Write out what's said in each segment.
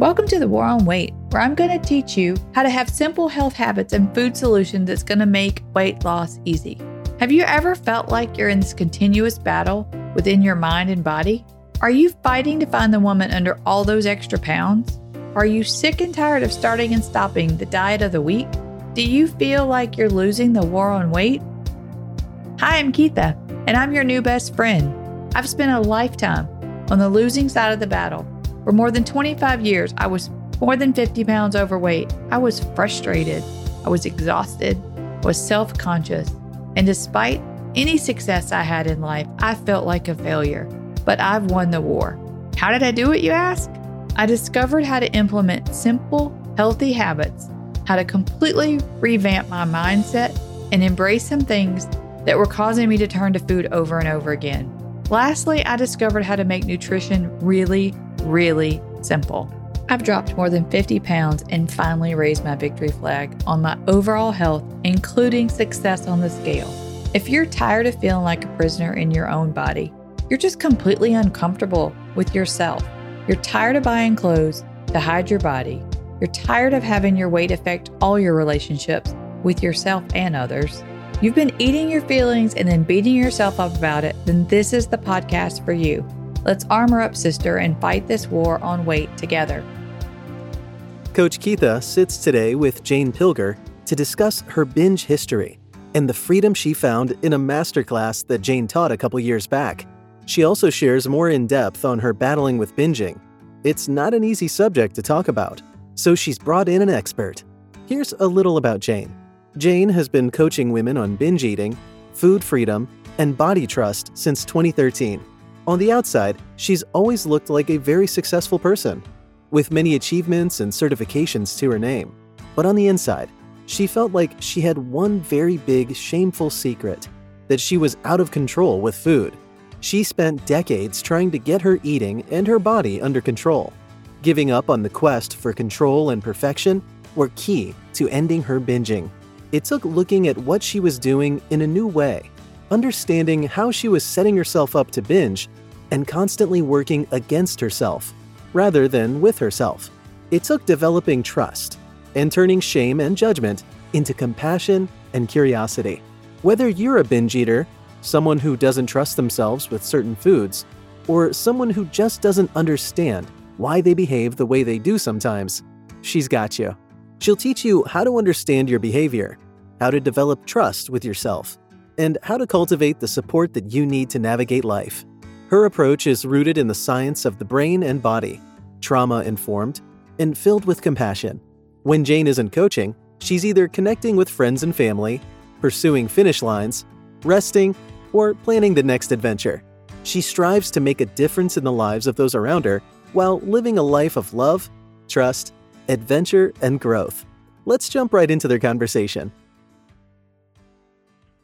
Welcome to the War on Weight, where I'm going to teach you how to have simple health habits and food solutions that's going to make weight loss easy. Have you ever felt like you're in this continuous battle within your mind and body? Are you fighting to find the woman under all those extra pounds? Are you sick and tired of starting and stopping the diet of the week? Do you feel like you're losing the war on weight? Hi, I'm Keitha, and I'm your new best friend. I've spent a lifetime on the losing side of the battle for more than 25 years, I was more than 50 pounds overweight. I was frustrated. I was exhausted. I was self conscious. And despite any success I had in life, I felt like a failure. But I've won the war. How did I do it, you ask? I discovered how to implement simple, healthy habits, how to completely revamp my mindset, and embrace some things that were causing me to turn to food over and over again. Lastly, I discovered how to make nutrition really, really simple. I've dropped more than 50 pounds and finally raised my victory flag on my overall health, including success on the scale. If you're tired of feeling like a prisoner in your own body, you're just completely uncomfortable with yourself. You're tired of buying clothes to hide your body. You're tired of having your weight affect all your relationships with yourself and others. You've been eating your feelings and then beating yourself up about it, then this is the podcast for you. Let's armor up, sister, and fight this war on weight together. Coach Keitha sits today with Jane Pilger to discuss her binge history and the freedom she found in a masterclass that Jane taught a couple years back. She also shares more in depth on her battling with binging. It's not an easy subject to talk about, so she's brought in an expert. Here's a little about Jane. Jane has been coaching women on binge eating, food freedom, and body trust since 2013. On the outside, she's always looked like a very successful person, with many achievements and certifications to her name. But on the inside, she felt like she had one very big, shameful secret that she was out of control with food. She spent decades trying to get her eating and her body under control. Giving up on the quest for control and perfection were key to ending her binging. It took looking at what she was doing in a new way, understanding how she was setting herself up to binge and constantly working against herself rather than with herself. It took developing trust and turning shame and judgment into compassion and curiosity. Whether you're a binge eater, someone who doesn't trust themselves with certain foods, or someone who just doesn't understand why they behave the way they do sometimes, she's got you. She'll teach you how to understand your behavior, how to develop trust with yourself, and how to cultivate the support that you need to navigate life. Her approach is rooted in the science of the brain and body, trauma informed, and filled with compassion. When Jane isn't coaching, she's either connecting with friends and family, pursuing finish lines, resting, or planning the next adventure. She strives to make a difference in the lives of those around her while living a life of love, trust, adventure, and growth. Let's jump right into their conversation.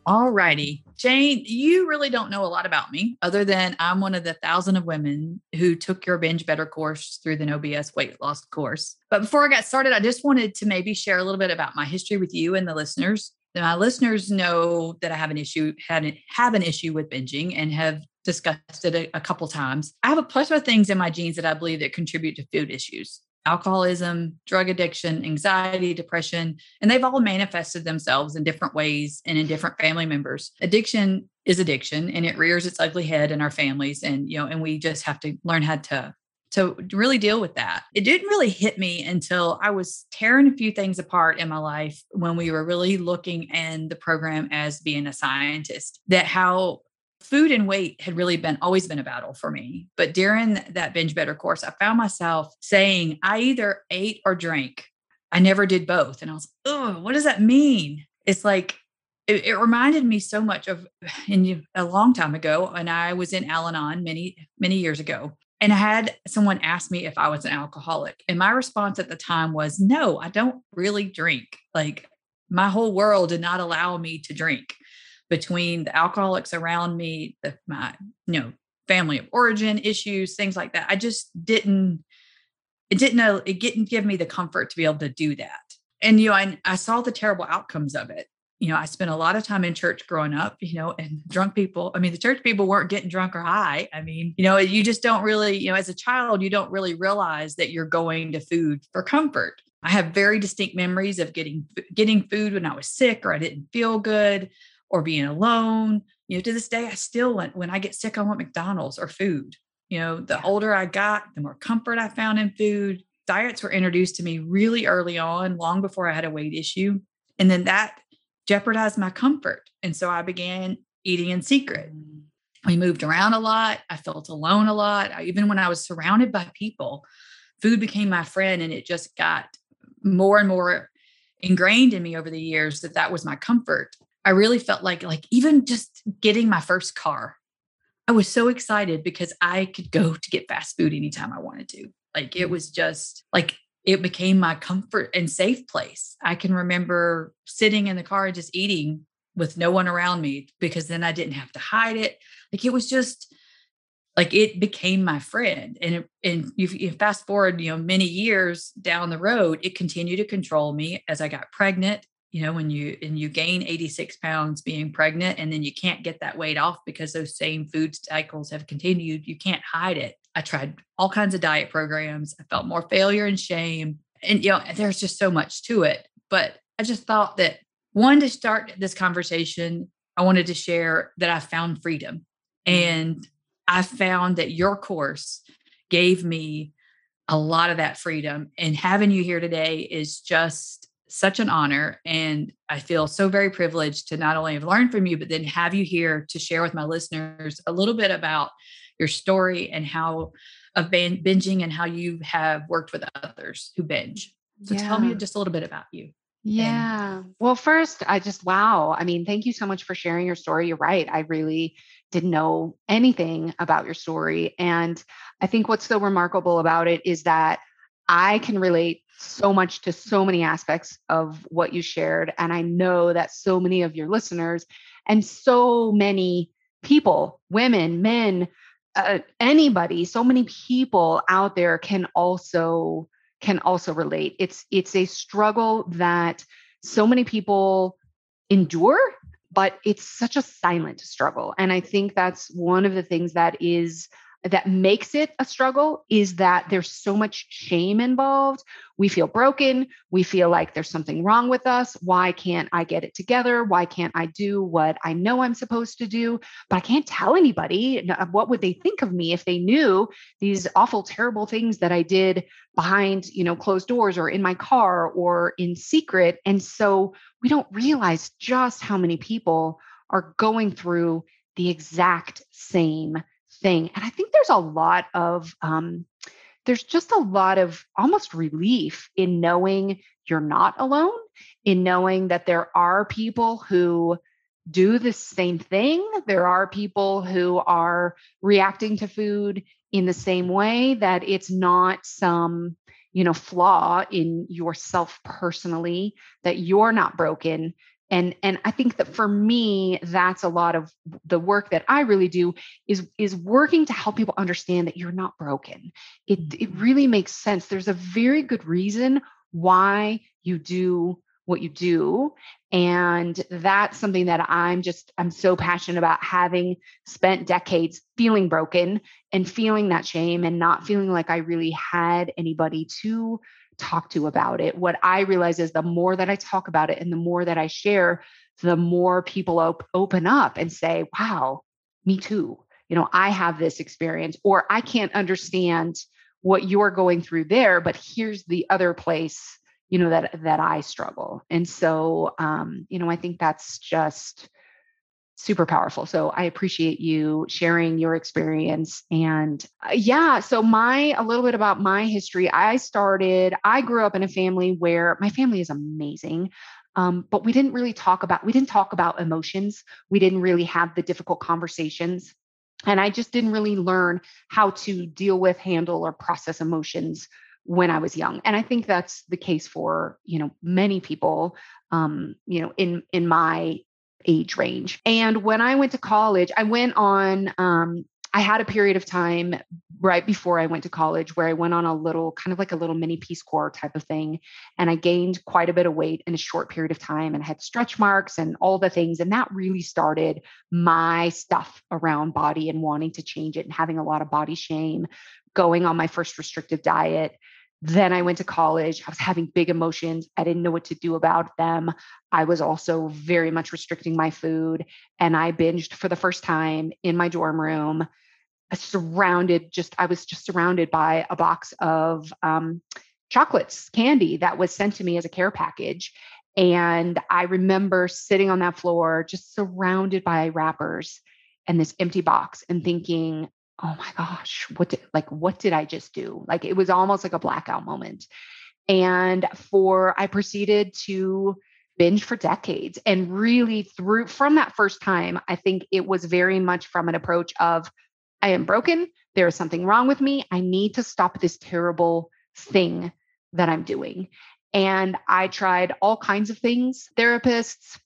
All righty. Jane, you really don't know a lot about me other than I'm one of the thousand of women who took your Binge Better course through the No BS weight loss course. But before I got started, I just wanted to maybe share a little bit about my history with you and the listeners. My listeners know that I have an issue, had have an issue with binging and have discussed it a, a couple times. I have a plethora of things in my genes that I believe that contribute to food issues alcoholism, drug addiction, anxiety, depression, and they've all manifested themselves in different ways and in different family members. Addiction is addiction and it rears its ugly head in our families and you know and we just have to learn how to to really deal with that. It didn't really hit me until I was tearing a few things apart in my life when we were really looking in the program as being a scientist that how food and weight had really been always been a battle for me. But during that binge better course, I found myself saying, I either ate or drank. I never did both. And I was, oh, what does that mean? It's like, it, it reminded me so much of in a long time ago, and I was in Al Anon many, many years ago. And I had someone ask me if I was an alcoholic. And my response at the time was, no, I don't really drink. Like my whole world did not allow me to drink between the alcoholics around me, the, my, you know, family of origin issues, things like that. I just didn't, it didn't it didn't give me the comfort to be able to do that. And, you know, I, I saw the terrible outcomes of it. you know, I spent a lot of time in church growing up, you know, and drunk people. I mean, the church people weren't getting drunk or high. I mean, you know, you just don't really, you know, as a child, you don't really realize that you're going to food for comfort. I have very distinct memories of getting getting food when I was sick or I didn't feel good or being alone. You know, to this day, I still want when I get sick, I want McDonald's or food. You know, the older I got, the more comfort I found in food. Diets were introduced to me really early on, long before I had a weight issue. And then that jeopardized my comfort. And so I began eating in secret. Mm. We moved around a lot. I felt alone a lot. I, even when I was surrounded by people, food became my friend and it just got more and more ingrained in me over the years that that was my comfort. I really felt like like even just getting my first car. I was so excited because I could go to get fast food anytime I wanted to. Like it was just like it became my comfort and safe place. I can remember sitting in the car just eating with no one around me because then I didn't have to hide it. Like it was just like it became my friend. And it, and you, you fast forward, you know, many years down the road, it continued to control me as I got pregnant. You know, when you and you gain 86 pounds being pregnant, and then you can't get that weight off because those same food cycles have continued. You can't hide it. I tried all kinds of diet programs. I felt more failure and shame. And, you know, there's just so much to it. But I just thought that one, to start this conversation, I wanted to share that I found freedom. Mm-hmm. And I found that your course gave me a lot of that freedom. And having you here today is just such an honor. And I feel so very privileged to not only have learned from you, but then have you here to share with my listeners a little bit about your story and how of binging and how you have worked with others who binge. So yeah. tell me just a little bit about you. Yeah. And- well, first, I just, wow. I mean, thank you so much for sharing your story. You're right. I really didn't know anything about your story. And I think what's so remarkable about it is that I can relate so much to so many aspects of what you shared. And I know that so many of your listeners and so many people, women, men, uh, anybody so many people out there can also can also relate it's it's a struggle that so many people endure but it's such a silent struggle and i think that's one of the things that is that makes it a struggle is that there's so much shame involved. We feel broken. We feel like there's something wrong with us. Why can't I get it together? Why can't I do what I know I'm supposed to do? But I can't tell anybody. Uh, what would they think of me if they knew these awful, terrible things that I did behind, you know, closed doors or in my car or in secret? And so we don't realize just how many people are going through the exact same thing. And I think there's a lot of, um, there's just a lot of almost relief in knowing you're not alone, in knowing that there are people who do the same thing. There are people who are reacting to food in the same way, that it's not some you know flaw in yourself personally that you're not broken and and i think that for me that's a lot of the work that i really do is is working to help people understand that you're not broken it it mm-hmm. really makes sense there's a very good reason why you do what you do and that's something that i'm just i'm so passionate about having spent decades feeling broken and feeling that shame and not feeling like i really had anybody to talk to about it. What I realize is the more that I talk about it and the more that I share, the more people op- open up and say, wow, me too. You know, I have this experience, or I can't understand what you're going through there, but here's the other place, you know, that that I struggle. And so um, you know, I think that's just super powerful. So I appreciate you sharing your experience. And uh, yeah, so my, a little bit about my history. I started, I grew up in a family where my family is amazing. Um, but we didn't really talk about, we didn't talk about emotions. We didn't really have the difficult conversations. And I just didn't really learn how to deal with, handle, or process emotions when I was young. And I think that's the case for, you know, many people um, you know, in in my age range. And when I went to college, I went on um, I had a period of time right before I went to college where I went on a little kind of like a little mini Peace Corps type of thing. And I gained quite a bit of weight in a short period of time and had stretch marks and all the things. And that really started my stuff around body and wanting to change it and having a lot of body shame, going on my first restrictive diet. Then I went to college. I was having big emotions. I didn't know what to do about them. I was also very much restricting my food. And I binged for the first time in my dorm room, surrounded just, I was just surrounded by a box of um, chocolates, candy that was sent to me as a care package. And I remember sitting on that floor, just surrounded by wrappers and this empty box and thinking, oh my gosh, what did like what did I just do? Like it was almost like a blackout moment. And for I proceeded to binge for decades and really through from that first time, I think it was very much from an approach of I am broken, there is something wrong with me, I need to stop this terrible thing that I'm doing. And I tried all kinds of things, therapists,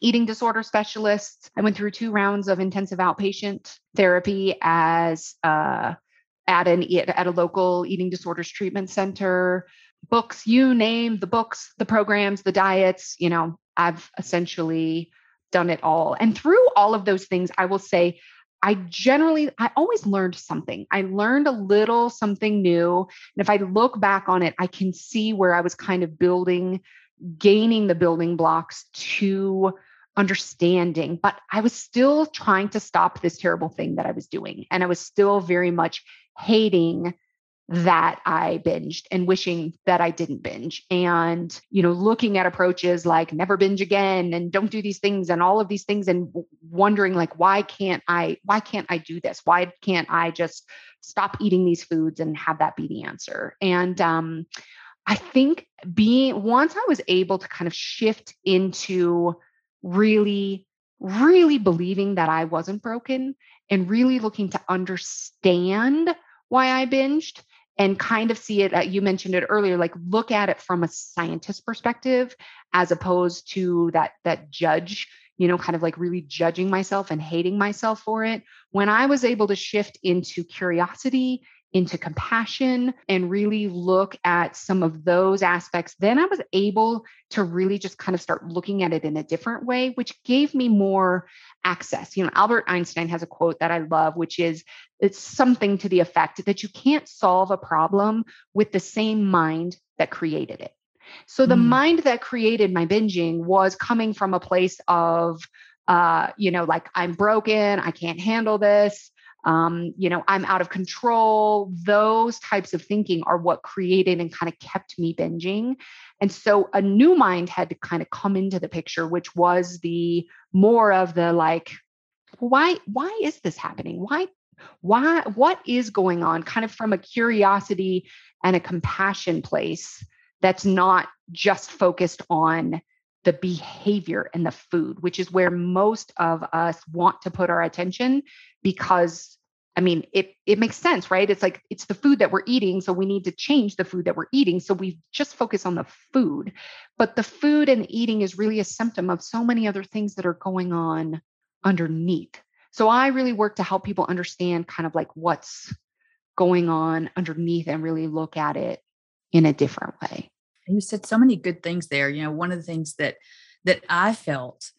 eating disorder specialists. I went through two rounds of intensive outpatient therapy as uh, at an at a local eating disorders treatment center. Books, you name the books, the programs, the diets. You know, I've essentially done it all. And through all of those things, I will say I generally, I always learned something. I learned a little something new. And if I look back on it, I can see where I was kind of building, gaining the building blocks to understanding, but I was still trying to stop this terrible thing that I was doing. And I was still very much hating that I binged and wishing that I didn't binge. And, you know, looking at approaches like never binge again and don't do these things and all of these things and wondering like why can't I why can't I do this? Why can't I just stop eating these foods and have that be the answer? And um I think being once I was able to kind of shift into really, really believing that I wasn't broken and really looking to understand why I binged and kind of see it. Uh, you mentioned it earlier, like look at it from a scientist perspective as opposed to that that judge you know, kind of like really judging myself and hating myself for it. When I was able to shift into curiosity into compassion and really look at some of those aspects, then I was able to really just kind of start looking at it in a different way, which gave me more access. You know, Albert Einstein has a quote that I love, which is it's something to the effect that you can't solve a problem with the same mind that created it. So the mm. mind that created my binging was coming from a place of, uh, you know, like I'm broken, I can't handle this um, you know, I'm out of control. Those types of thinking are what created and kind of kept me binging. And so a new mind had to kind of come into the picture, which was the more of the like, why, why is this happening? Why, why, what is going on? Kind of from a curiosity and a compassion place that's not just focused on the behavior and the food, which is where most of us want to put our attention because I mean, it it makes sense, right? It's like it's the food that we're eating, so we need to change the food that we're eating. So we just focus on the food. But the food and the eating is really a symptom of so many other things that are going on underneath. So I really work to help people understand kind of like what's going on underneath and really look at it in a different way. You said so many good things there. You know, one of the things that that I felt,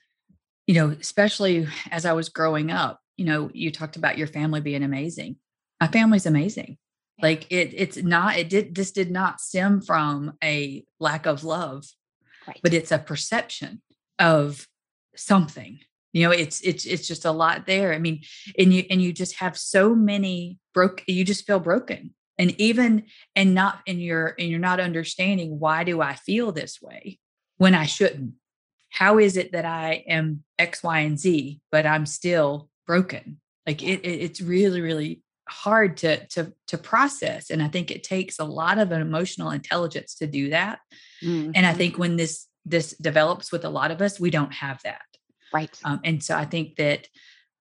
you know, especially as I was growing up, you know, you talked about your family being amazing. My family's amazing. Like it, it's not, it did, this did not stem from a lack of love, right. but it's a perception of something you know it's it's it's just a lot there i mean and you and you just have so many broke you just feel broken and even and not and you're and you're not understanding why do i feel this way when i shouldn't how is it that i am x y and z but i'm still broken like it, it, it's really really hard to to to process and i think it takes a lot of emotional intelligence to do that mm-hmm. and i think mm-hmm. when this this develops with a lot of us we don't have that right um, and so i think that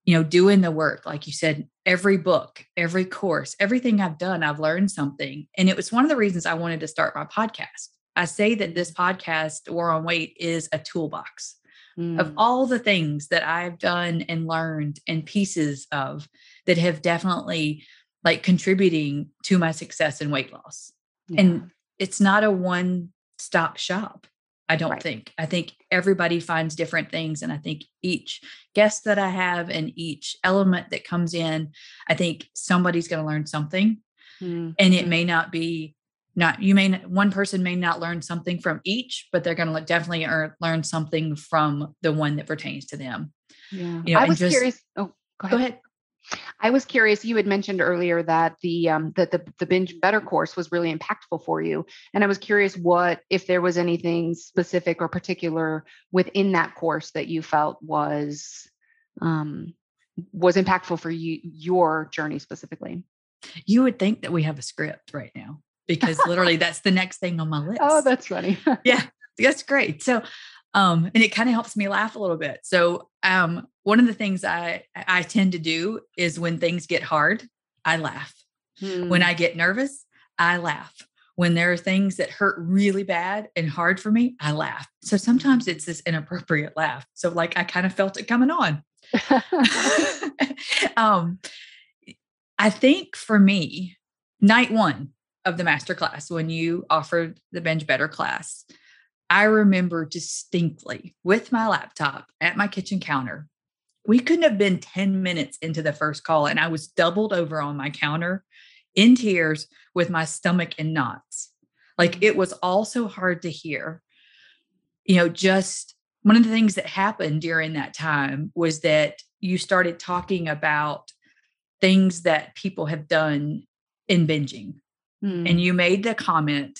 you know doing the work like you said every book every course everything i've done i've learned something and it was one of the reasons i wanted to start my podcast i say that this podcast war on weight is a toolbox mm. of all the things that I've done and learned and pieces of that have definitely like contributing to my success in weight loss. Yeah. And it's not a one stop shop. I don't right. think. I think everybody finds different things. And I think each guest that I have and each element that comes in, I think somebody's going to learn something. Mm-hmm. And it may not be not you may not, one person may not learn something from each but they're going to definitely learn something from the one that pertains to them yeah you know, i was just, curious oh go ahead. go ahead I was curious. You had mentioned earlier that the um, that the the binge better course was really impactful for you, and I was curious what if there was anything specific or particular within that course that you felt was um, was impactful for you your journey specifically. You would think that we have a script right now because literally that's the next thing on my list. Oh, that's funny. yeah, that's great. So, um, and it kind of helps me laugh a little bit. So, um, one of the things I I tend to do is when things get hard, I laugh. Hmm. When I get nervous, I laugh. When there are things that hurt really bad and hard for me, I laugh. So sometimes it's this inappropriate laugh. So like I kind of felt it coming on. um, I think for me, night one, of the master class when you offered the binge better class i remember distinctly with my laptop at my kitchen counter we couldn't have been 10 minutes into the first call and i was doubled over on my counter in tears with my stomach in knots. Like it was all so hard to hear. You know just one of the things that happened during that time was that you started talking about things that people have done in binging. Mm. and you made the comment,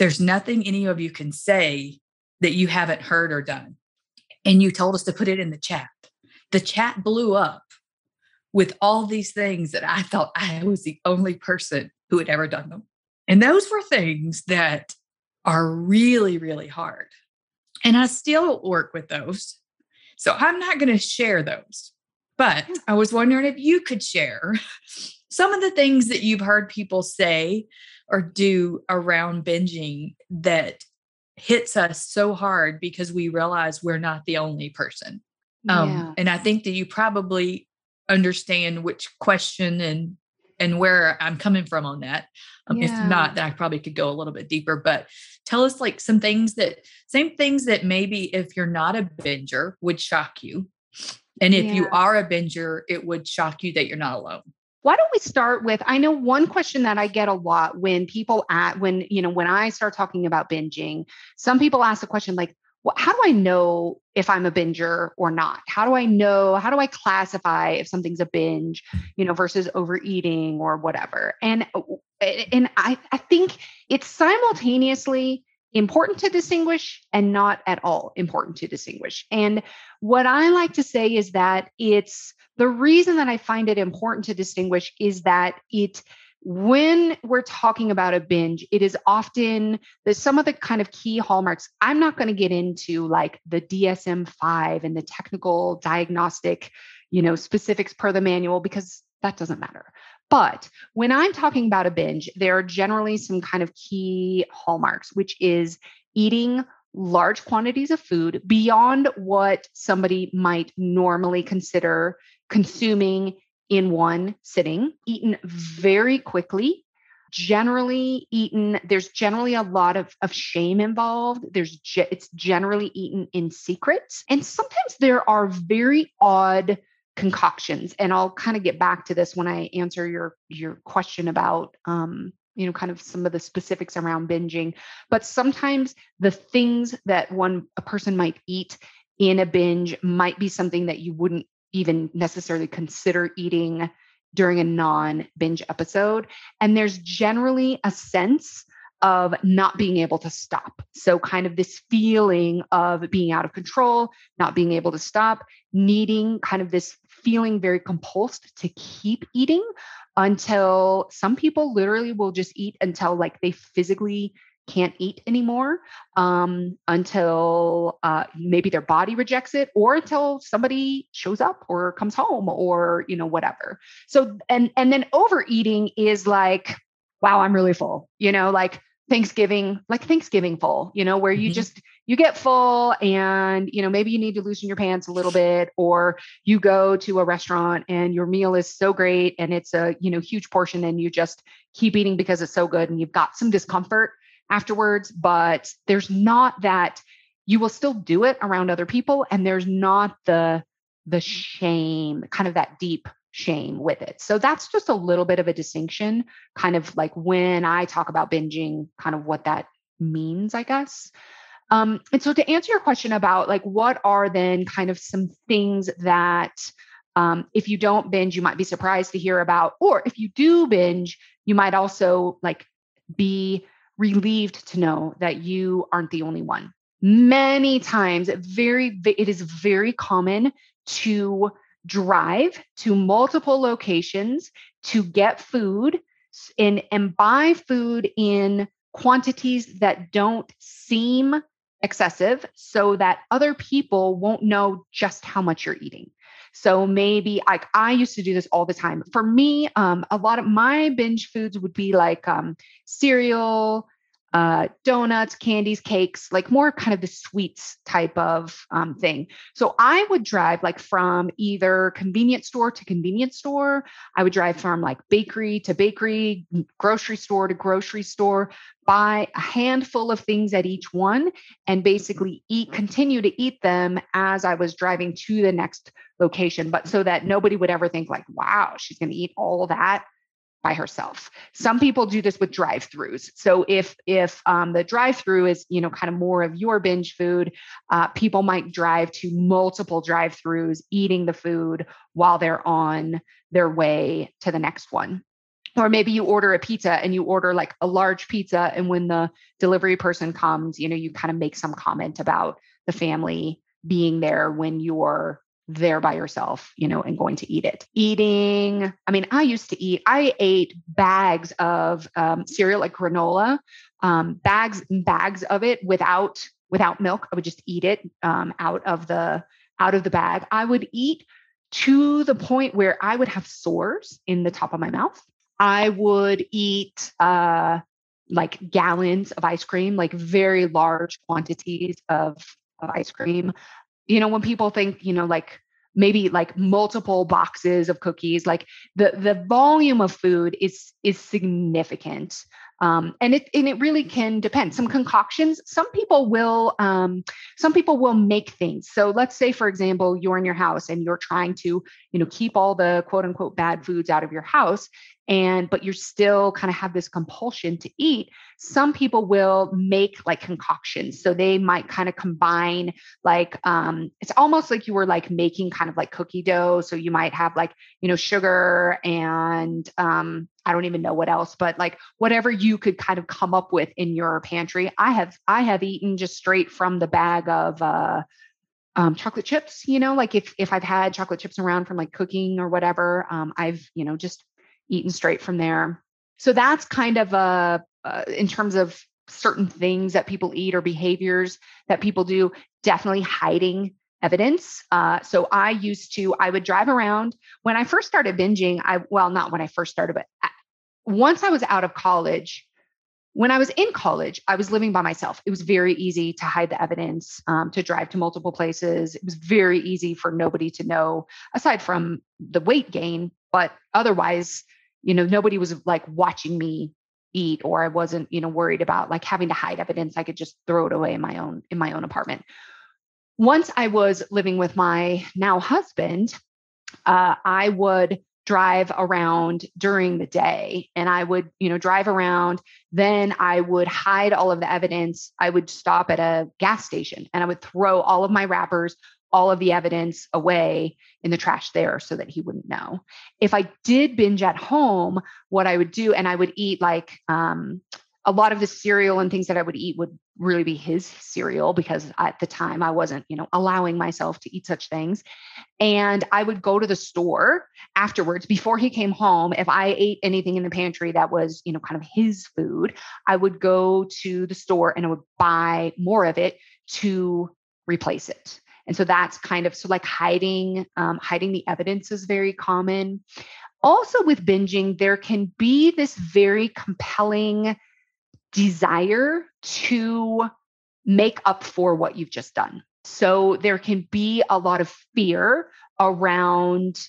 there's nothing any of you can say that you haven't heard or done. And you told us to put it in the chat. The chat blew up with all these things that I thought I was the only person who had ever done them. And those were things that are really, really hard. And I still work with those. So I'm not going to share those. But I was wondering if you could share some of the things that you've heard people say or do around binging that hits us so hard because we realize we're not the only person. Um, yeah. And I think that you probably understand which question and and where I'm coming from on that. Um, yeah. If not, then I probably could go a little bit deeper. But tell us like some things that same things that maybe if you're not a binger would shock you. And if yeah. you are a binger, it would shock you that you're not alone. Why don't we start with I know one question that I get a lot when people at when you know when I start talking about binging, some people ask the question like well, how do I know if I'm a binger or not? How do I know? How do I classify if something's a binge, you know, versus overeating or whatever? And uh, and I, I think it's simultaneously important to distinguish and not at all important to distinguish. And what I like to say is that it's the reason that I find it important to distinguish is that it when we're talking about a binge, it is often the some of the kind of key hallmarks. I'm not going to get into like the DSM 5 and the technical diagnostic, you know, specifics per the manual because that doesn't matter. But when I'm talking about a binge, there are generally some kind of key hallmarks, which is eating large quantities of food beyond what somebody might normally consider consuming in one sitting, eaten very quickly, generally eaten there's generally a lot of, of shame involved. There's ge- it's generally eaten in secret. And sometimes there are very odd concoctions. And i'll kind of get back to this when i answer your your question about um you know kind of some of the specifics around binging. But sometimes the things that one a person might eat in a binge might be something that you wouldn't even necessarily consider eating during a non binge episode. And there's generally a sense of not being able to stop. So, kind of this feeling of being out of control, not being able to stop, needing kind of this feeling very compulsed to keep eating until some people literally will just eat until like they physically can't eat anymore um, until uh, maybe their body rejects it or until somebody shows up or comes home or you know whatever so and and then overeating is like wow i'm really full you know like Thanksgiving, like Thanksgiving full, you know, where you mm-hmm. just you get full and you know maybe you need to loosen your pants a little bit or you go to a restaurant and your meal is so great and it's a, you know, huge portion and you just keep eating because it's so good and you've got some discomfort afterwards, but there's not that you will still do it around other people and there's not the the shame, kind of that deep shame with it. So that's just a little bit of a distinction, kind of like when I talk about binging, kind of what that means, I guess. Um, and so to answer your question about like what are then kind of some things that um, if you don't binge, you might be surprised to hear about, or if you do binge, you might also like be relieved to know that you aren't the only one. Many times, very it is very common to drive to multiple locations to get food and, and buy food in quantities that don't seem excessive so that other people won't know just how much you're eating. So maybe like I used to do this all the time. For me, um, a lot of my binge foods would be like um, cereal, uh, donuts, candies, cakes, like more kind of the sweets type of um, thing. So I would drive like from either convenience store to convenience store. I would drive from like bakery to bakery, grocery store to grocery store, buy a handful of things at each one, and basically eat, continue to eat them as I was driving to the next location. But so that nobody would ever think like, wow, she's going to eat all that by herself. Some people do this with drive-throughs. So if if um, the drive-through is you know kind of more of your binge food, uh, people might drive to multiple drive-throughs, eating the food while they're on their way to the next one. Or maybe you order a pizza and you order like a large pizza, and when the delivery person comes, you know you kind of make some comment about the family being there when you're there by yourself, you know, and going to eat it. Eating, I mean, I used to eat, I ate bags of um, cereal like granola, um, bags bags of it without without milk. I would just eat it um, out of the out of the bag. I would eat to the point where I would have sores in the top of my mouth. I would eat uh, like gallons of ice cream, like very large quantities of, of ice cream you know when people think you know like maybe like multiple boxes of cookies like the the volume of food is is significant. Um, and it and it really can depend. Some concoctions some people will um, some people will make things. So let's say for example you're in your house and you're trying to you know keep all the quote unquote bad foods out of your house and but you're still kind of have this compulsion to eat some people will make like concoctions. So they might kind of combine like um it's almost like you were like making kind of like cookie dough. So you might have like you know sugar and um I don't even know what else, but like whatever you could kind of come up with in your pantry. I have I have eaten just straight from the bag of uh um, chocolate chips, you know, like if if I've had chocolate chips around from like cooking or whatever, um, I've you know just eaten straight from there. So that's kind of a, uh, in terms of certain things that people eat or behaviors that people do, definitely hiding evidence. Uh, so I used to, I would drive around when I first started binging. I, well, not when I first started, but once I was out of college, when I was in college, I was living by myself. It was very easy to hide the evidence, um, to drive to multiple places. It was very easy for nobody to know, aside from the weight gain. But otherwise, you know nobody was like watching me eat or i wasn't you know worried about like having to hide evidence. I could just throw it away in my own in my own apartment. Once i was living with my now husband uh, i would drive around during the day and i would you know drive around. Then i would hide all of the evidence. I would stop at a gas station and i would throw all of my wrappers all of the evidence away in the trash there so that he wouldn't know. If I did binge at home, what I would do, and I would eat like um, a lot of the cereal and things that I would eat would really be his cereal because at the time I wasn't, you know, allowing myself to eat such things. And I would go to the store afterwards before he came home. If I ate anything in the pantry that was, you know, kind of his food, I would go to the store and I would buy more of it to replace it. And so that's kind of so like hiding, um, hiding the evidence is very common. Also with binging, there can be this very compelling desire to make up for what you've just done. So there can be a lot of fear around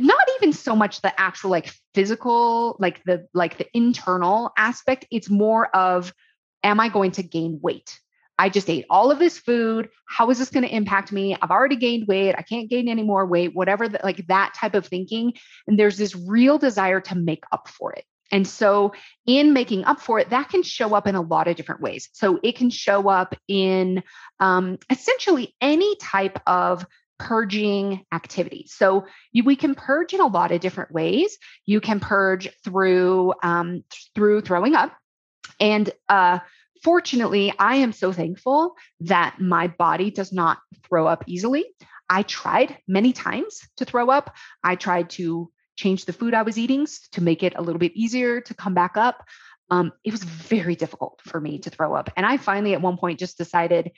not even so much the actual like physical like the like the internal aspect it's more of am i going to gain weight i just ate all of this food how is this going to impact me i've already gained weight i can't gain any more weight whatever the, like that type of thinking and there's this real desire to make up for it and so, in making up for it, that can show up in a lot of different ways. So, it can show up in um, essentially any type of purging activity. So, you, we can purge in a lot of different ways. You can purge through um, through throwing up, and uh, fortunately, I am so thankful that my body does not throw up easily. I tried many times to throw up. I tried to change the food I was eating to make it a little bit easier to come back up. Um, it was very difficult for me to throw up. And I finally, at one point, just decided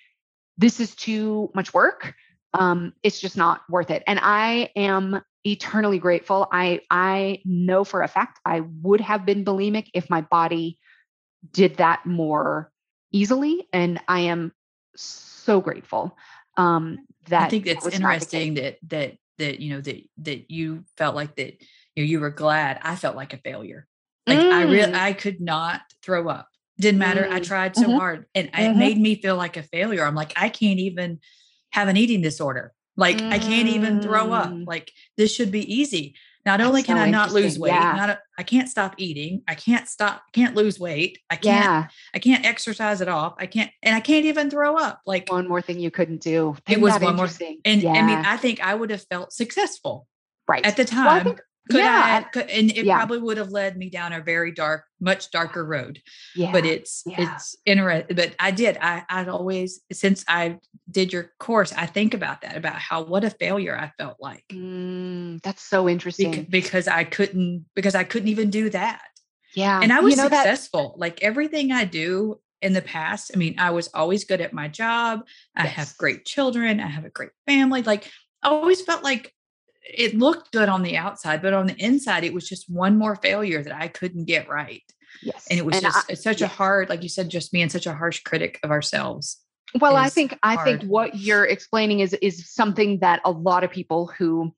this is too much work. Um, it's just not worth it. And I am eternally grateful. I I know for a fact I would have been bulimic if my body did that more easily. And I am so grateful. Um, that I think it's interesting that that that you know that that you felt like that you know you were glad i felt like a failure like mm. i really i could not throw up didn't matter mm. i tried so mm-hmm. hard and mm-hmm. it made me feel like a failure i'm like i can't even have an eating disorder like mm. i can't even throw up mm. like this should be easy not only can so I not lose weight, yeah. not a, I can't stop eating. I can't stop, can't lose weight. I can't, yeah. I can't exercise it off. I can't, and I can't even throw up. Like one more thing you couldn't do. It was one more thing. And yeah. I mean, I think I would have felt successful. Right. At the time. Well, think, could yeah. I, could, and it yeah. probably would have led me down a very dark, much darker road. Yeah. But it's, yeah. it's interesting. But I did, I, I'd always, since I did your course, I think about that, about how, what a failure I felt like. Mm, that's so interesting. Because, because I couldn't, because I couldn't even do that. Yeah. And I was you know successful. That- like everything I do in the past, I mean, I was always good at my job. I yes. have great children. I have a great family. Like I always felt like it looked good on the outside, but on the inside, it was just one more failure that I couldn't get right. Yes. And it was and just I, such yeah. a hard, like you said, just being such a harsh critic of ourselves. Well, I think hard. I think what you're explaining is is something that a lot of people who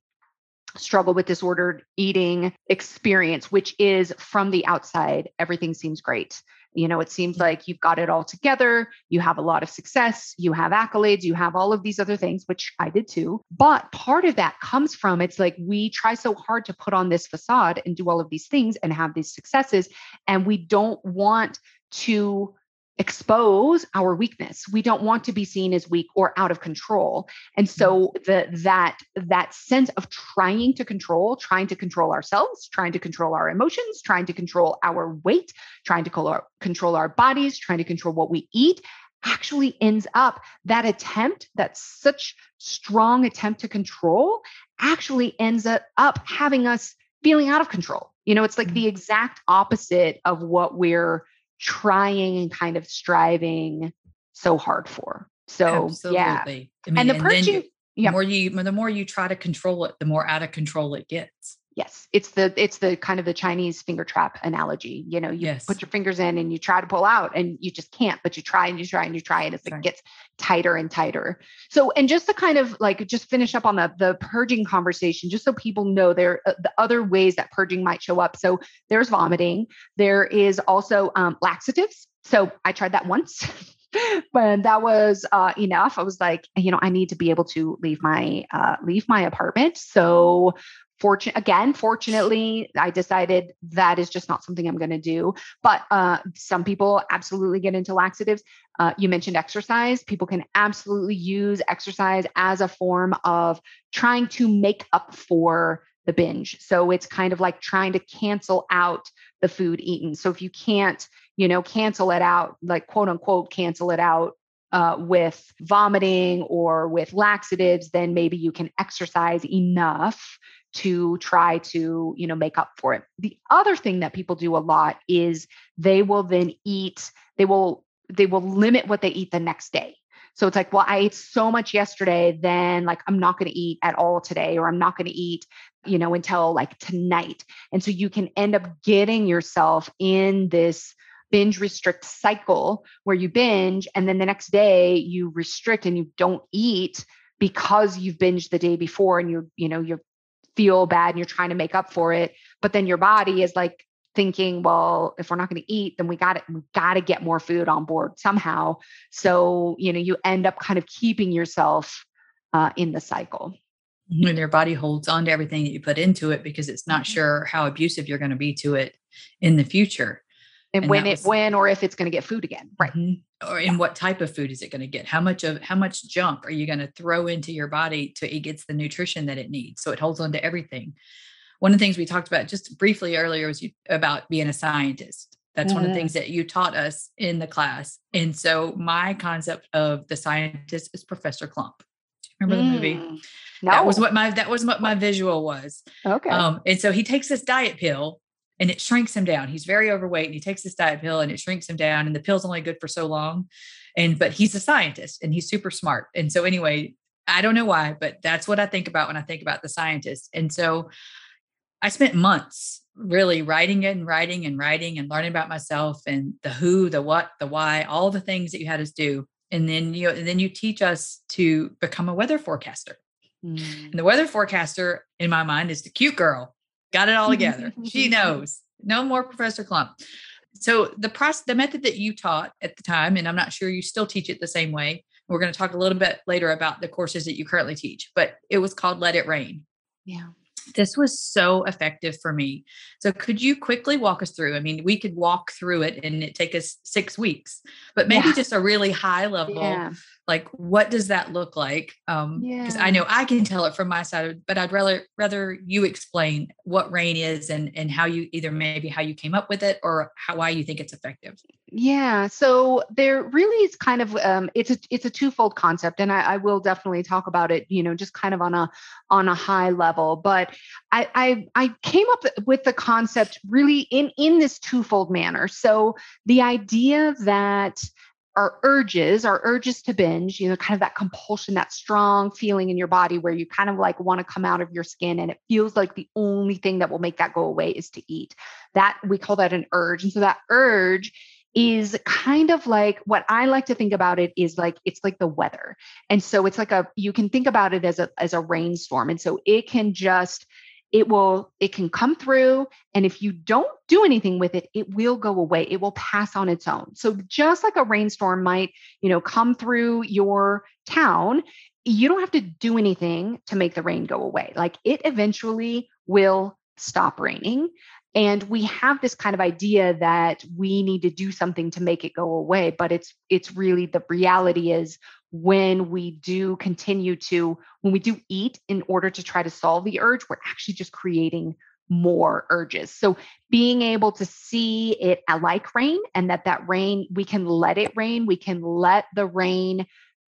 struggle with disordered eating experience, which is from the outside, everything seems great. You know, it seems like you've got it all together. You have a lot of success. You have accolades. You have all of these other things, which I did too. But part of that comes from it's like we try so hard to put on this facade and do all of these things and have these successes. And we don't want to expose our weakness we don't want to be seen as weak or out of control and so mm-hmm. the that that sense of trying to control trying to control ourselves trying to control our emotions trying to control our weight trying to control our, control our bodies trying to control what we eat actually ends up that attempt that such strong attempt to control actually ends up, having us feeling out of control you know it's like the mm-hmm. exact opposite of what we're trying and kind of striving so hard for. So Absolutely. yeah, I mean, and the and yeah. more you the more you try to control it, the more out of control it gets. Yes, it's the it's the kind of the Chinese finger trap analogy. You know, you yes. put your fingers in and you try to pull out, and you just can't. But you try and you try and you try, and it gets tighter and tighter. So, and just to kind of like just finish up on the the purging conversation, just so people know there uh, the other ways that purging might show up. So there's vomiting. There is also um, laxatives. So I tried that once. but that was uh, enough. I was like, you know, I need to be able to leave my uh, leave my apartment. So fortune again fortunately i decided that is just not something i'm going to do. But uh, some people absolutely get into laxatives. Uh, you mentioned exercise. People can absolutely use exercise as a form of trying to make up for the binge. So it's kind of like trying to cancel out the food eaten. So if you can't you know cancel it out like quote unquote cancel it out uh, with vomiting or with laxatives, then maybe you can exercise enough to try to you know make up for it. The other thing that people do a lot is they will then eat they will they will limit what they eat the next day. So it's like well i ate so much yesterday then like i'm not going to eat at all today or i'm not going to eat you know until like tonight. And so you can end up getting yourself in this binge restrict cycle where you binge and then the next day you restrict and you don't eat because you've binged the day before and you you know you feel bad and you're trying to make up for it. But then your body is like thinking well if we're not going to eat then we got to we got to get more food on board somehow. So you know you end up kind of keeping yourself uh, in the cycle. When your body holds on to everything that you put into it because it's not mm-hmm. sure how abusive you're going to be to it in the future and, and when it when or if it's going to get food again right mm-hmm. or in what type of food is it going to get how much of how much junk are you going to throw into your body to it gets the nutrition that it needs so it holds on to everything one of the things we talked about just briefly earlier was you, about being a scientist that's mm-hmm. one of the mm-hmm. things that you taught us in the class and so my concept of the scientist is professor klump remember mm. the movie mm. no. that was what my that was what my visual was okay um and so he takes this diet pill and it shrinks him down. He's very overweight and he takes this diet pill and it shrinks him down. And the pill's only good for so long. And but he's a scientist and he's super smart. And so anyway, I don't know why, but that's what I think about when I think about the scientist. And so I spent months really writing and writing and writing and learning about myself and the who, the what, the why, all the things that you had us do. And then you and then you teach us to become a weather forecaster. Mm. And the weather forecaster in my mind is the cute girl got it all together. she knows. No more Professor Klump. So the process, the method that you taught at the time, and I'm not sure you still teach it the same way. We're going to talk a little bit later about the courses that you currently teach, but it was called Let It Rain. Yeah this was so effective for me. So could you quickly walk us through? I mean, we could walk through it and it take us six weeks, but maybe yeah. just a really high level, yeah. Like what does that look like? Um, because yeah. I know I can tell it from my side, but I'd rather rather you explain what rain is and and how you either maybe how you came up with it or how why you think it's effective. Yeah. So there really is kind of um, it's a it's a twofold concept, and I, I, will definitely talk about it. You know, just kind of on a on a high level. But I I, I came up with the concept really in in this twofold manner. So the idea that our urges, our urges to binge, you know, kind of that compulsion, that strong feeling in your body where you kind of like want to come out of your skin and it feels like the only thing that will make that go away is to eat. That we call that an urge. And so that urge is kind of like what I like to think about it is like it's like the weather. And so it's like a you can think about it as a as a rainstorm. And so it can just it will it can come through and if you don't do anything with it it will go away. It will pass on its own. So just like a rainstorm might you know come through your town you don't have to do anything to make the rain go away. Like it eventually will stop raining and we have this kind of idea that we need to do something to make it go away but it's it's really the reality is when we do continue to when we do eat in order to try to solve the urge we're actually just creating more urges. So being able to see it like rain and that that rain we can let it rain we can let the rain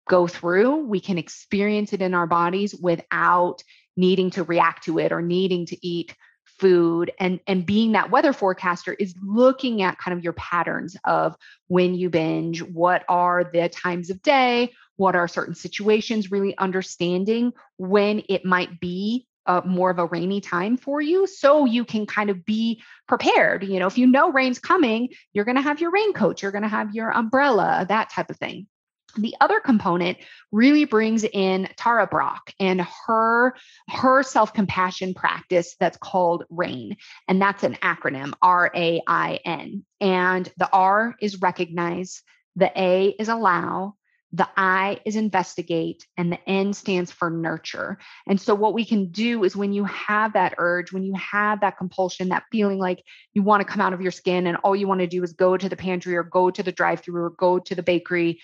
go through we can experience it in our bodies without needing to react to it or needing to eat food. And and being that weather forecaster is looking at kind of your patterns of when you binge what are the times of day what are certain situations really understanding when it might be uh, more of a rainy time for you so you can kind of be prepared you know if you know rain's coming you're going to have your raincoat you're going to have your umbrella that type of thing. The other component really brings in Tara Brach and her her self-compassion practice that's called RAIN and that's an acronym R A I N and the R is recognize the A is allow the I is investigate and the N stands for nurture. And so, what we can do is when you have that urge, when you have that compulsion, that feeling like you want to come out of your skin and all you want to do is go to the pantry or go to the drive through or go to the bakery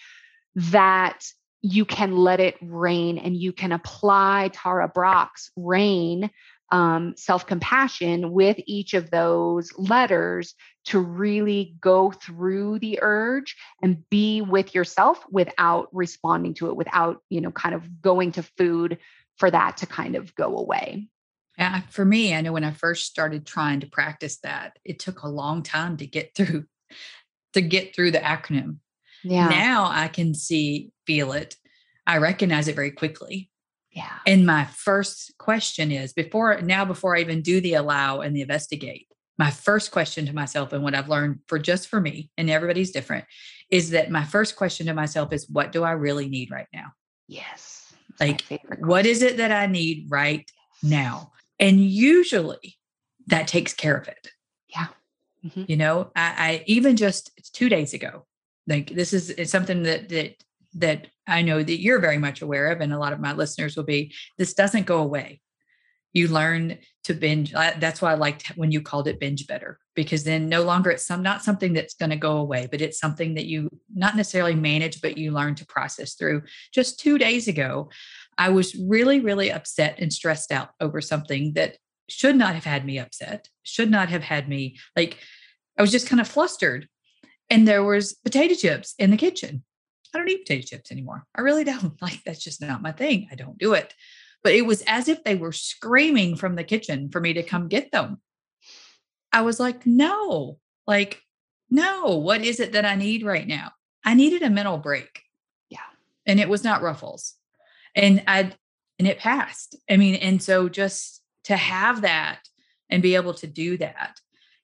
that you can let it rain and you can apply Tara Brach's rain um, self compassion with each of those letters to really go through the urge and be with yourself without responding to it, without, you know, kind of going to food for that to kind of go away. Yeah, for me, I know when I first started trying to practice that, it took a long time to get through to get through the acronym yeah. Now I can see, feel it. I recognize it very quickly. Yeah. And my first question is before now, before I even do the allow and the investigate, my first question to myself and what I've learned for just for me and everybody's different is that my first question to myself is what do I really need right now? Yes. Like what is it that I need right now? And usually that takes care of it. Yeah. Mm-hmm. You know, I, I even just two days ago, like this is it's something that that that I know that you're very much aware of, and a lot of my listeners will be. This doesn't go away. You learn to binge. That's why I liked when you called it binge better, because then no longer it's some not something that's going to go away, but it's something that you not necessarily manage, but you learn to process through. Just two days ago, I was really, really upset and stressed out over something that should not have had me upset, should not have had me like I was just kind of flustered. And there was potato chips in the kitchen. I don't eat potato chips anymore. I really don't. Like that's just not my thing. I don't do it. But it was as if they were screaming from the kitchen for me to come get them. I was like, no, like, no, what is it that I need right now? I needed a mental break. Yeah. And it was not ruffles. And I, and it passed. I mean, and so just to have that and be able to do that,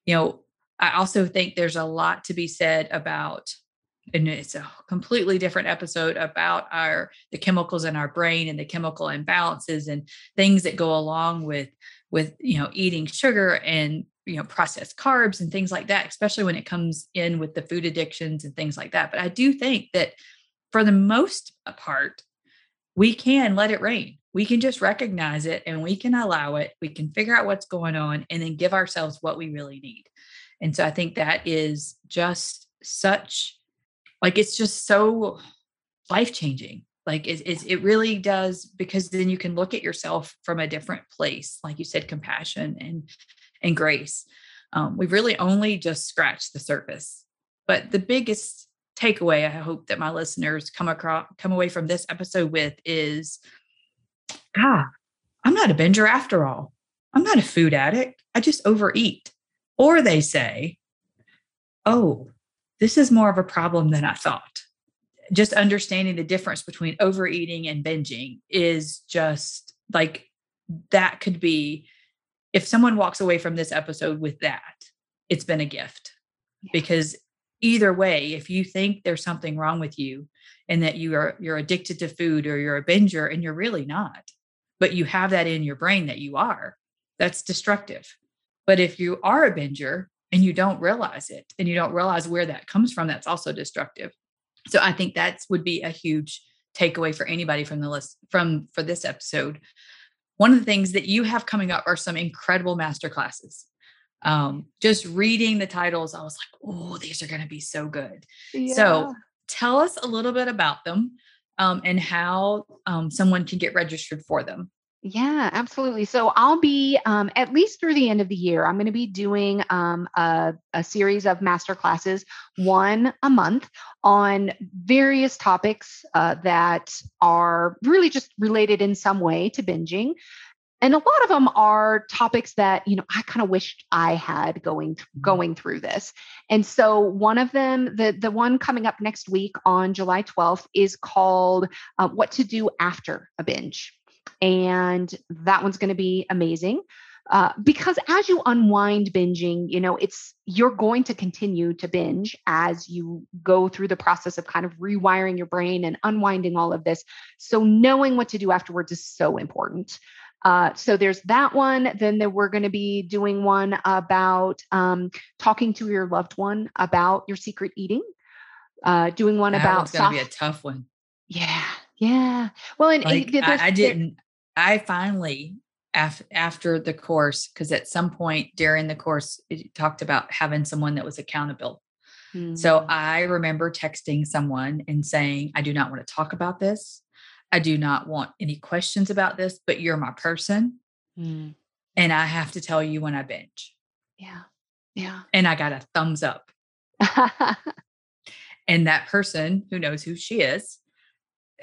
you know, I also think there's a lot to be said about and it's a completely different episode about our the chemicals in our brain and the chemical imbalances and things that go along with with you know eating sugar and you know processed carbs and things like that especially when it comes in with the food addictions and things like that. But i do think that for the most part we can let it rain. We can just recognize it and we can allow it. We can figure out what's going on and then give ourselves what we really need. And so I think that is just such like it's just so life changing. Like it, it, it really does because then you can look at yourself from a different place, like you said, compassion and and grace. Um, we've really only just scratched the surface. But the biggest takeaway I hope that my listeners come across come away from this episode with is God, I'm not a binger after all. I'm not a food addict. I just overeat. Or they say, oh, this is more of a problem than I thought. Just understanding the difference between overeating and binging is just like that could be if someone walks away from this episode with that, it's been a gift. Yeah. Because either way, if you think there's something wrong with you and that you are you're addicted to food or you're a binger and you're really not, but you have that in your brain that you are, that's destructive. But if you are a binger and you don't realize it and you don't realize where that comes from, that's also destructive. So I think that would be a huge takeaway for anybody from the list from for this episode. One of the things that you have coming up are some incredible master classes. Um, just reading the titles, I was like, oh, these are going to be so good. Yeah. So tell us a little bit about them um, and how um, someone can get registered for them. Yeah, absolutely. So I'll be um, at least through the end of the year. I'm going to be doing um, a, a, series of master classes, one a month, on various topics uh, that are really just related in some way to binging. And a lot of them are topics that you know I kind of wished I had going mm-hmm. going through this. And so one of them, the the one coming up next week on July 12th, is called uh, "What to Do After a Binge." And that one's going to be amazing. Uh, because as you unwind binging, you know, it's you're going to continue to binge as you go through the process of kind of rewiring your brain and unwinding all of this. So knowing what to do afterwards is so important. Uh, so there's that one. Then there, we're going to be doing one about um, talking to your loved one about your secret eating. Uh, doing one that about. It's going to be a tough one. Yeah, yeah. Well, and like, I, I, didn't. I finally, af- after the course, because at some point during the course, it talked about having someone that was accountable. Mm-hmm. So hmm. I remember texting someone and saying, I do not want to talk about this. I do not want any questions about this, but you're my person. Mm. And I have to tell you when I binge. Yeah. Yeah. And I got a thumbs up. and that person who knows who she is,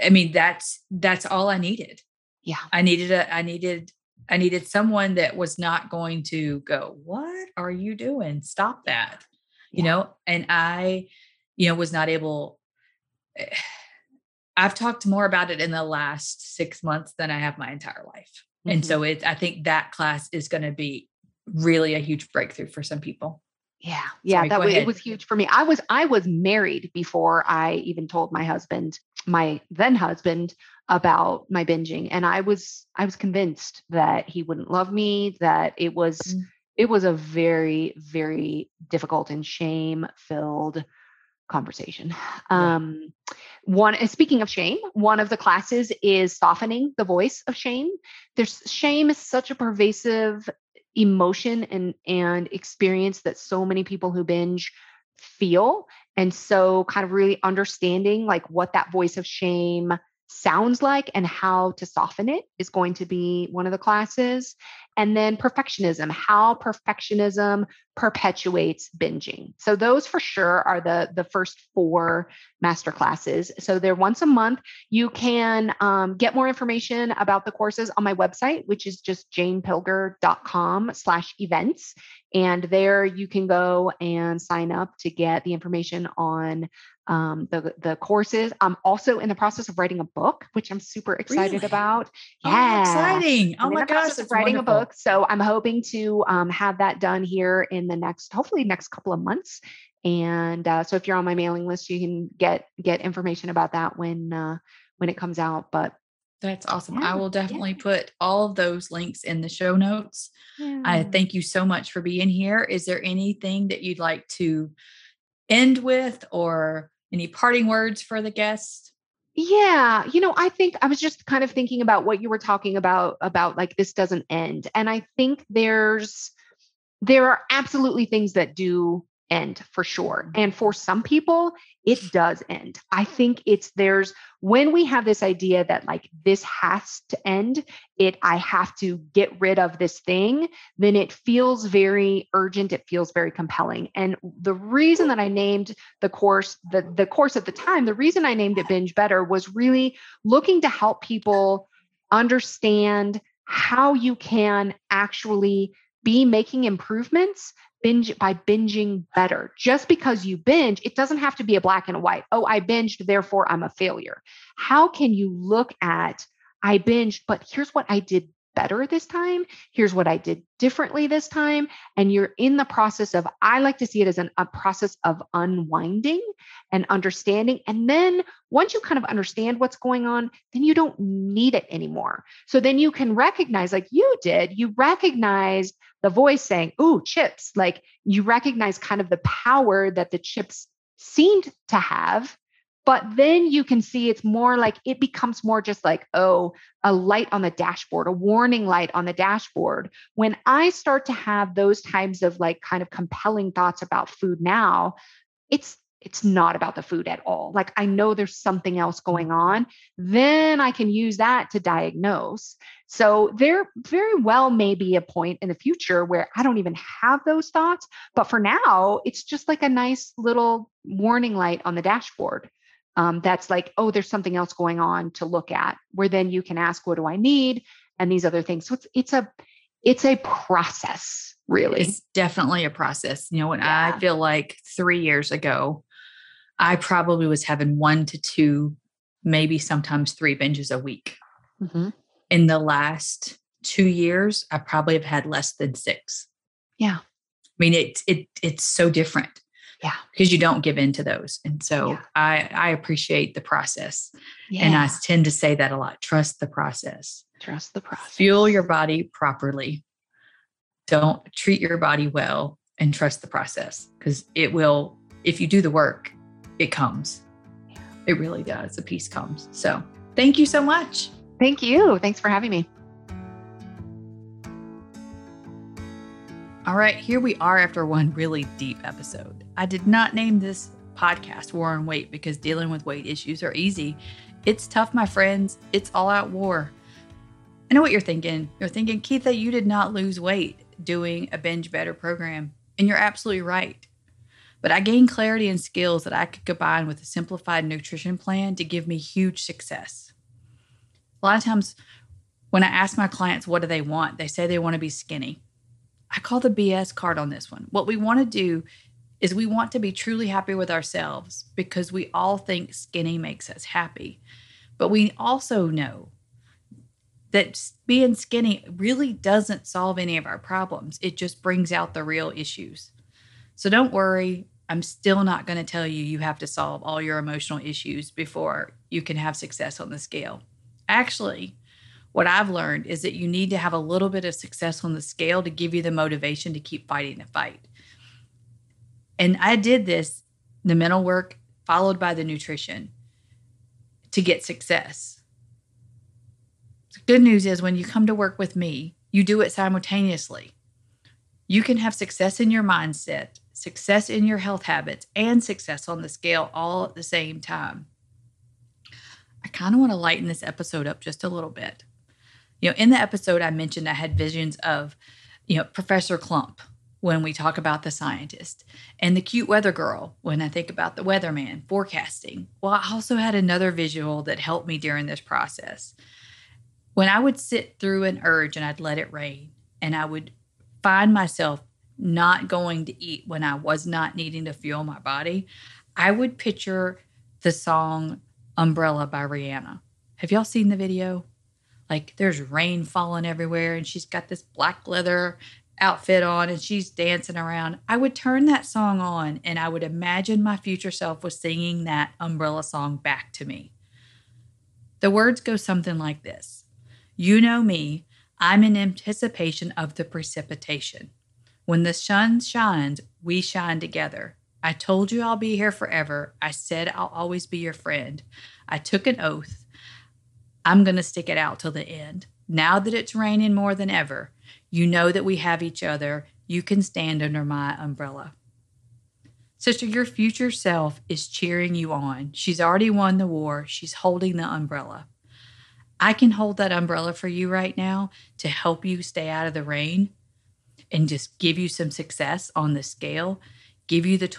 I mean, that's that's all I needed yeah i needed a i needed i needed someone that was not going to go what are you doing stop that you yeah. know and i you know was not able eh, i've talked more about it in the last six months than i have my entire life mm-hmm. and so it i think that class is going to be really a huge breakthrough for some people. Yeah. Yeah. Sorry, that was, ahead. it was huge for me. I was, I was married before I even told my husband, my then husband, about my binging. And I was, I was convinced that he wouldn't love me, that it was, Mm. it was a very, very difficult and shame filled conversation. Yeah. Um, one, speaking of shame, one of the classes is softening the voice of shame. There's shame is such a pervasive emotion and and experience that so many people who binge feel and so kind of really understanding like what that voice of shame sounds like and how to soften it is going to be one of the classes. And then perfectionism how perfectionism perpetuates binging. So those for sure are the the first four master classes. So they're once a month. You can um, get more information about the courses on my website which is just janepilger.com slash events. And there you can go and sign up to get the information on um, the, the courses i'm also in the process of writing a book which i'm super excited Really? about Oh, yeah exciting. Oh I'm my gosh. writing wonderful. a book. So I'm hoping to um, have that done here in the next, hopefully next couple of months. And uh, so if you're on my mailing list, you can get get information about that when uh, when it comes out. But That's awesome. I will definitely put all of those links in the show notes. I thank you so much for being here. Is there anything that you'd like to end with or any parting words for the guests? Yeah, you know, I think I was just kind of thinking about what you were talking about about like this doesn't end. And I think there's there are absolutely things that do end for sure. Mm-hmm. And for some people, it does end. I think it's there's when we have this idea that like this has to end, it I have to get rid of this thing, then it feels very urgent, it feels very compelling. And the reason that I named the course the the course at the time, the reason I named it binge better was really looking to help people understand how you can actually be making improvements binge by binging better. Just because you binge, it doesn't have to be a black and white. Oh, I binged, therefore I'm a failure. How can you look at I binged, but here's what I did better this time. Here's what I did differently this time. And you're in the process of, I like to see it as an, a process of unwinding and understanding. And then once you kind of understand what's going on, then you don't need it anymore. So then you can recognize, like you did, you recognized the voice saying, Ooh, chips. Like you recognize kind of the power that the chips seemed to have. But then you can see it's more like it becomes more just like, oh, a light on the dashboard, a warning light on the dashboard. When I start to have those types of like kind of compelling thoughts about food now, it's it's not about the food at all. Like I know there's something else going on, then I can use that to diagnose. So there very well may be a point in the future where I don't even have those thoughts, but for now, it's just like a nice little warning light on the dashboard. Um, that's like, oh, there's something else going on to look at. Where then you can ask, what do I need, and these other things. So it's it's a it's a process, really. It's definitely a process. You know, when Yeah. I feel like three years ago, I probably was having one to two, maybe sometimes three binges a week. Mhm. In the last two years, I probably have had less than six. Yeah. I mean, it it it's so different. Yeah. Because you don't give in to those. And so Yeah. I I appreciate the process. Yeah. And I tend to say that a lot. Trust the process. trust the process. Fuel your body properly. Don't treat your body well and trust the process because it will, if you do the work, it comes. It really does. The peace comes. So thank you so much. Thank you. Thanks for having me. All right, here we are after one really deep episode. I did not name this podcast War on Weight because dealing with weight issues are easy. It's tough, my friends. It's all out war. I know what you're thinking. You're thinking, Keitha, you did not lose weight doing a binge better program. And you're absolutely right. But I gained clarity and skills that I could combine with a simplified nutrition plan to give me huge success. A lot of times when I ask my clients what do they want, they say they want to be skinny. I call the BS card on this one. What we want to do is we want to be truly happy with ourselves because we all think skinny makes us happy. But we also know that being skinny really doesn't solve any of our problems. It just brings out the real issues. So don't worry. I'm still not going to tell you you have to solve all your emotional issues before you can have success on the scale. Actually, what I've learned is that you need to have a little bit of success on the scale to give you the motivation to keep fighting the fight. And I did this, the mental work followed by the nutrition to get success. The good news is when you come to work with me, you do it simultaneously. You can have success in your mindset, success in your health habits, and success on the scale all at the same time. I kind of want to lighten this episode up just a little bit. You know, in the episode, I mentioned I had visions of, you know, Professor Klump when we talk about the scientist and the cute weather girl when I think about the weatherman forecasting. Well, I also had another visual that helped me during this process. When I would sit through an urge and I'd let it rain, and I would find myself not going to eat when I was not needing to fuel my body, I would picture the song Umbrella by Rihanna. Have y'all seen the video? Like there's rain falling everywhere, and she's got this black leather outfit on and she's dancing around. I would turn that song on and I would imagine my future self was singing that umbrella song back to me. The words go something like this You know me, I'm in anticipation of the precipitation. When the sun shines, we shine together. I told you I'll be here forever. I said I'll always be your friend. I took an oath. I'm going to stick it out till the end. Now that it's raining more than ever, you know that we have each other. You can stand under my umbrella. Sister, your future self is cheering you on. She's already won the war. She's holding the umbrella. I can hold that umbrella for you right now to help you stay out of the rain and just give you some success on the scale, give you the